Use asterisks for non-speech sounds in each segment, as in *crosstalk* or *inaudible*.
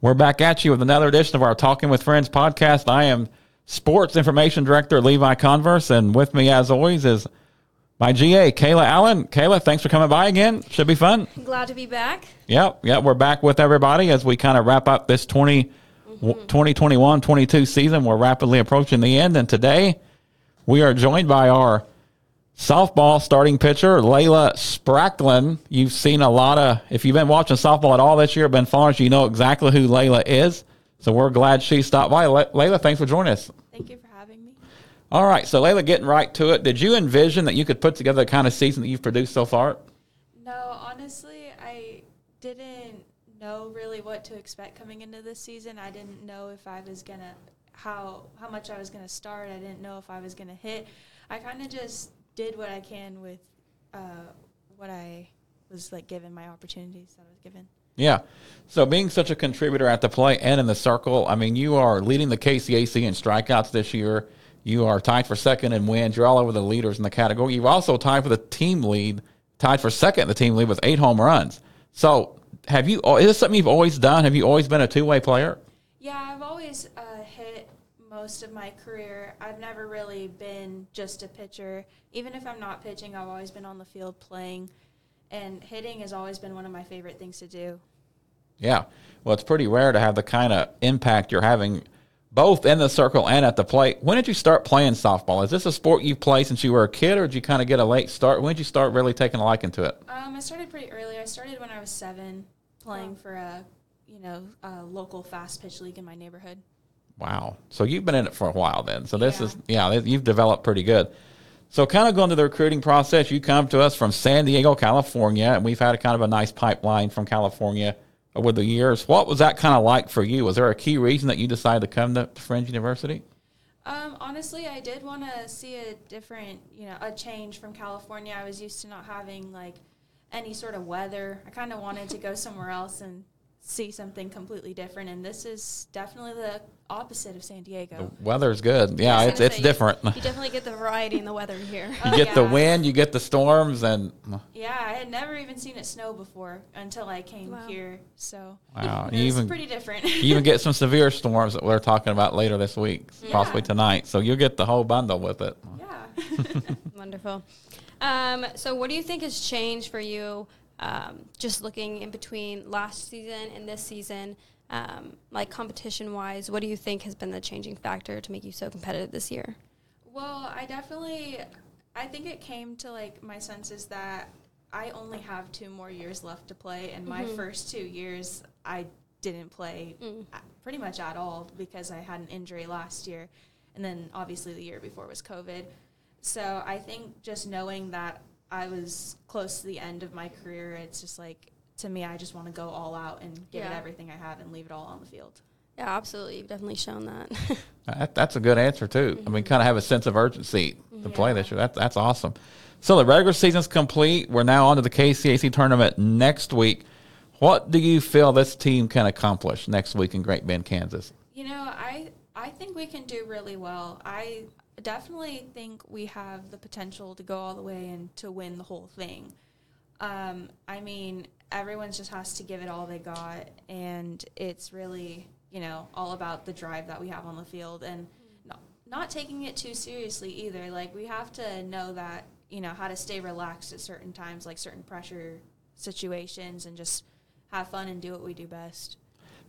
We're back at you with another edition of our Talking with Friends podcast. I am Sports Information Director Levi Converse, and with me, as always, is my GA, Kayla Allen. Kayla, thanks for coming by again. Should be fun. Glad to be back. Yep, yep. We're back with everybody as we kind of wrap up this 20, mm-hmm. 2021 22 season. We're rapidly approaching the end, and today we are joined by our softball starting pitcher, Layla Spracklin. You've seen a lot of, if you've been watching softball at all this year, been following you know exactly who Layla is. So we're glad she stopped by. Le- Layla, thanks for joining us. Thank you for having me. All right, so Layla, getting right to it. Did you envision that you could put together the kind of season that you've produced so far? No, honestly, I didn't know really what to expect coming into this season. I didn't know if I was gonna how how much I was gonna start. I didn't know if I was gonna hit. I kind of just did what I can with uh, what I was like given my opportunities that I was given. Yeah. So being such a contributor at the plate and in the circle, I mean, you are leading the KCAC in strikeouts this year. You are tied for second in wins. You're all over the leaders in the category. You've also tied for the team lead, tied for second in the team lead with eight home runs. So have you? Is this something you've always done? Have you always been a two way player? Yeah, I've always uh, most of my career. I've never really been just a pitcher. Even if I'm not pitching, I've always been on the field playing. And hitting has always been one of my favorite things to do. Yeah. Well, it's pretty rare to have the kind of impact you're having both in the circle and at the plate. When did you start playing softball? Is this a sport you've played since you were a kid, or did you kind of get a late start? When did you start really taking a liking to it? Um, I started pretty early. I started when I was seven, playing for a you know a local fast pitch league in my neighborhood. Wow. So you've been in it for a while then. So this Yeah. is yeah, you've developed pretty good. So kind of going to the recruiting process, you come to us from San Diego, California, and we've had a kind of a nice pipeline from California over the years. What was that kind of like for you? Was there a key reason that you decided to come to Friends University? Um, honestly, I did want to see a different, you know, a change from California. I was used to not having like any sort of weather. I kind of wanted to go somewhere else and see something completely different. And this is definitely the opposite of San Diego. The Weather's good. Yeah, I it's it's say, different. You definitely get the variety in the weather here. You Oh, get the wind, you get the storms, and Yeah, I had never even seen it snow before until I came Wow. here. So wow, it you was even pretty different. you even get some severe storms that we're talking about later this week, possibly tonight. So you'll get the whole bundle with it. yeah. *laughs* Wonderful. Um, so, what do you think has changed for you, um, just looking in between last season and this season, um, like competition wise? What do you think has been the changing factor to make you so competitive this year? Well, I definitely, I think it came to like my senses that I only have two more years left to play, and my first two years I didn't play a- pretty much at all because I had an injury last year, and then obviously the year before was COVID. So I think just knowing that I was close to the end of my career, it's just like to me, I just want to go all out and give it everything I have and leave it all on the field. Yeah, absolutely. You've definitely shown that. *laughs* That, that's a good answer too. I mean, kind of have a sense of urgency to play this year. That, that's awesome. So the regular season's complete. We're now on to the KCAC tournament next week. What do you feel this team can accomplish next week in Great Bend, Kansas? You know, I I think we can do really well. I definitely think we have the potential to go all the way and to win the whole thing. Um, I mean, everyone just has to give it all they got, and it's really you know all about the drive that we have on the field and mm-hmm. not, not taking it too seriously either. Like we have to know that you know how to stay relaxed at certain times, like certain pressure situations, and just have fun and do what we do best.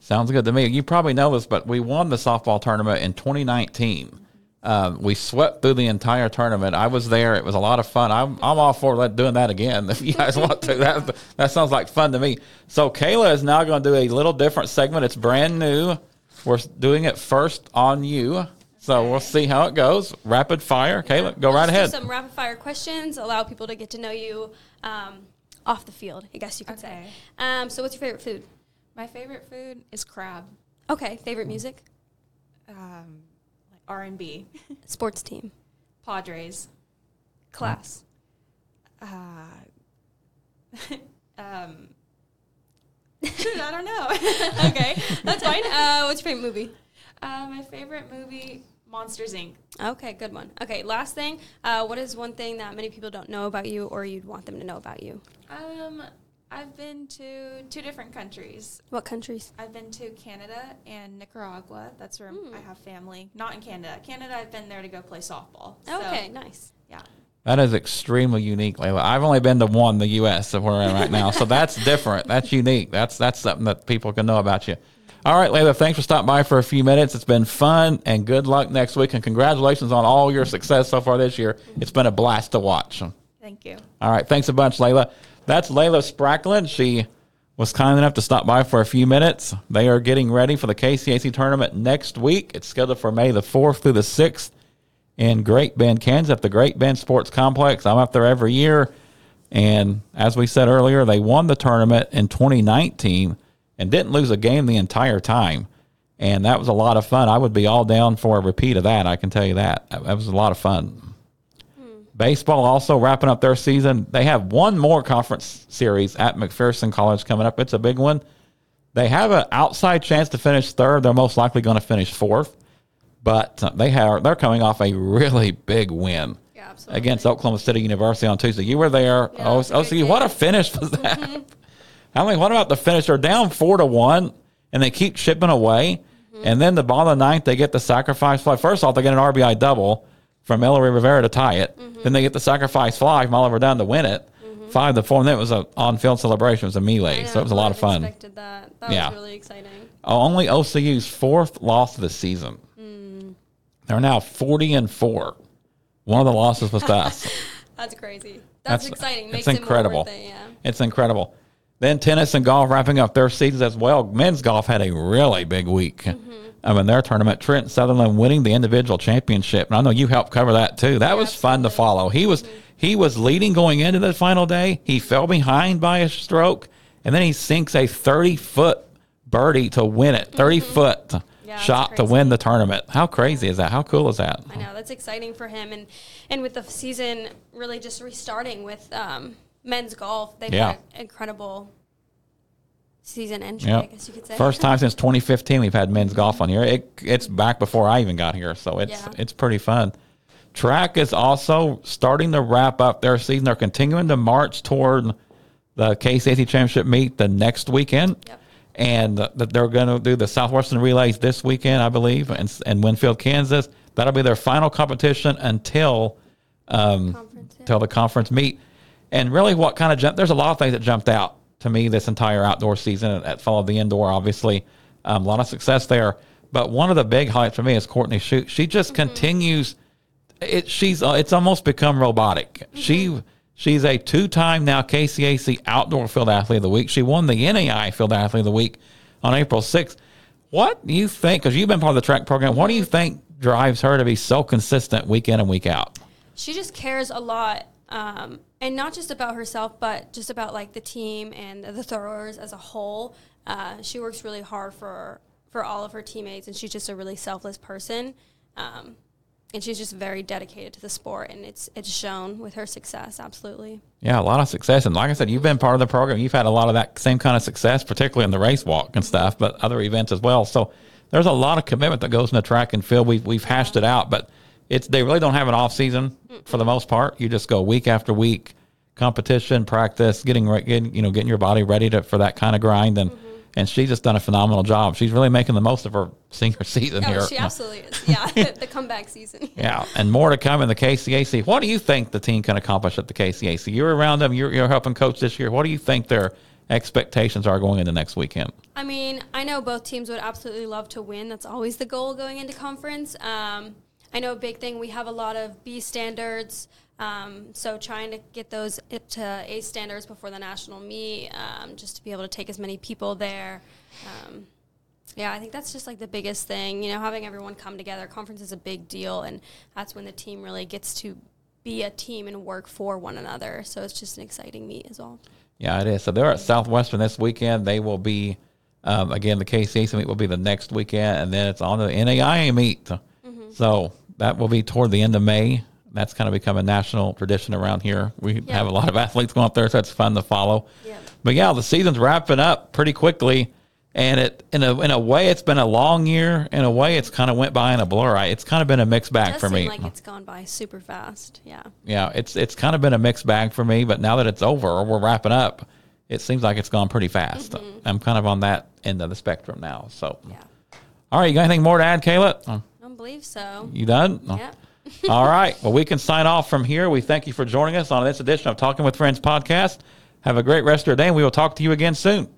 Sounds good to me. You probably know this, but we won the softball tournament in 2019. Um, we swept through the entire tournament. I was there. It was a lot of fun. I'm, I'm all for let, doing that again *laughs* if you guys want to. That, that sounds like fun to me. So Kayla is now going to do a little different segment. It's brand new. We're doing it first on you. So we'll see how it goes. Rapid fire. Kayla, go right Let's do ahead. Some rapid fire questions. Allow people to get to know you um, off the field. I guess you could say. Um, so, what's your favorite food? My favorite food is crab. Okay. Favorite music? um, like R and B, Sports team. Padres. Class. Uh, *laughs* um, I don't know. *laughs* okay, that's fine. Uh, what's your favorite movie? uh, my favorite movie, Monsters Inc. Okay, good one. Okay, last thing. Uh, what is one thing that many people don't know about you or you'd want them to know about you? Um, I've been to two different countries. What countries? I've been to Canada and Nicaragua. That's where Hmm. I have family. Not in Canada. Canada, I've been there to go play softball. So, Okay, nice. Yeah. That is extremely unique, Layla. I've only been to one, the U.S. of where I'm right now, so that's *laughs* different. That's unique. That's that's something that people can know about you. All right, Layla. Thanks for stopping by for a few minutes. It's been fun, and good luck next week. And congratulations on all your success so far this year. It's been a blast to watch. Thank you. All right, thanks a bunch, Layla. That's Layla Spracklin. She was kind enough to stop by for a few minutes. They are getting ready for the KCAC tournament next week. It's scheduled for May the 4th through the 6th in Great Bend, Kansas, at the Great Bend Sports Complex. I'm up there every year. And as we said earlier, they won the tournament in 2019 and didn't lose a game the entire time. And that was a lot of fun. I would be all down for a repeat of that. I can tell you that. That was a lot of fun. Baseball also wrapping up their season. They have one more conference series at McPherson College coming up. It's a big one. They have an outside chance to finish third. They're most likely going to finish fourth, but uh, they have they're coming off a really big win Yeah, against Oklahoma City University on Tuesday. You were there. Yeah, oh, it was a good OCU, what a finish was that? *laughs* I mean, what about the finish? They're down four to one, and they keep chipping away. And then the bottom of the ninth, they get the sacrifice fly. First off, they get an RBI double from Ellery Rivera to tie it. Mm-hmm. Then they get the sacrifice fly from Oliver Dunn to win it. Mm-hmm. Five to four, and then it was an on-field celebration. It was a melee, so it was a lot of fun. Expected that. That Yeah. was really exciting. Uh, only OCU's fourth loss of the season. Mm. They're now forty and four. One of the losses was *laughs* to us. That's crazy. That's, exciting. It's Makes it more incredible. it, yeah. It's incredible. Then tennis and golf wrapping up their seasons as well. Men's golf had a really big week. Mm-hmm. I mean, their tournament, Trent Sutherland winning the individual championship, and I know you helped cover that too. That was fun to follow. He was he was leading going into the final day. He fell behind by a stroke, and then he sinks a thirty foot birdie to win it. 30 foot Mm-hmm. Yeah, shot to win the tournament. How crazy is that? How cool is that? I know that's exciting for him, and and with the season really just restarting with um, men's golf, they've Yeah. had an incredible season entry. Yeah. I guess you could say. First time since 2015 we've had men's golf on here. It, it's back before I even got here, so it's Yeah. it's pretty fun. Track is also starting to wrap up their season. They're continuing to march toward the KCAC Championship meet the next weekend. Yep. And that they're going to do the Southwestern Relays this weekend, I believe, in, in Winfield, Kansas. That'll be their final competition until um, Conference, yeah. till the conference meet. And really, what kind of jump? There's a lot of things that jumped out to me this entire outdoor season that followed the indoor. Obviously, um, a lot of success there. But one of the big highlights for me is Courtney Shute. She just continues. It she's uh, it's almost become robotic. She she's a two time now KCAC Outdoor Field Athlete of the Week. She won the NAI Field Athlete of the Week on April sixth. What do you think? Because you've been part of the track program. What do you think drives her to be so consistent week in and week out? she just cares a lot um, and not just about herself but just about like the team and the throwers as a whole uh, she works really hard for for all of her teammates and she's just a really selfless person um, and she's just very dedicated to the sport and it's it's shown with her success absolutely Yeah, a lot of success. And like I said, you've been part of the program. You've had a lot of that same kind of success, particularly in the race walk and stuff, but other events as well. So there's a lot of commitment that goes into track and field. We've, we've hashed it out, but it's they really don't have an off season for the most part. You just go week after week, competition, practice, getting, re- getting you know, getting your body ready to, for that kind of grind. And, and she's just done a phenomenal job. She's really making the most of her senior *laughs* season here. oh she absolutely is yeah *laughs* the comeback season *laughs* Yeah, and more to come in the KCAC. What do you think the team can accomplish at the KCAC? You're around them. You're, you're helping coach this year. What do you think their expectations are going into next weekend? I mean, I know both teams would absolutely love to win. That's always the goal going into conference. Um, I know a big thing. We have a lot of B standards, um, so trying to get those up to A standards before the national meet, um, just to be able to take as many people there. Um, yeah, I think that's just like the biggest thing. You know, having everyone come together. Conference is a big deal, and that's when the team really gets to be a team and work for one another. So it's just an exciting meet as well. Yeah, it is. So they're at Southwestern this weekend. They will be, um, again, the KCAC meet will be the next weekend, and then it's on the NAIA meet. So that will be toward the end of May. That's kind of become a national tradition around here. We Yeah. have a lot of athletes going up there, so it's fun to follow. Yeah. But yeah, the season's wrapping up pretty quickly, and it in a in a way it's been a long year. In a way, it's kind of went by in a blur. I- It's kind of been a mixed bag does for seem me. like it's gone by super fast. Yeah. yeah, it's it's kind of been a mixed bag for me. But now that it's over or we're wrapping up, it seems like it's gone pretty fast. Mm-hmm. I'm kind of on that end of the spectrum now. So, Yeah. all right, you got anything more to add, Kayla? Um, Believe so. You done? Yep. All right. Well, we can sign off from here. We thank you for joining us on this edition of Talking with Friends podcast. Have a great rest of your day, and we will talk to you again soon.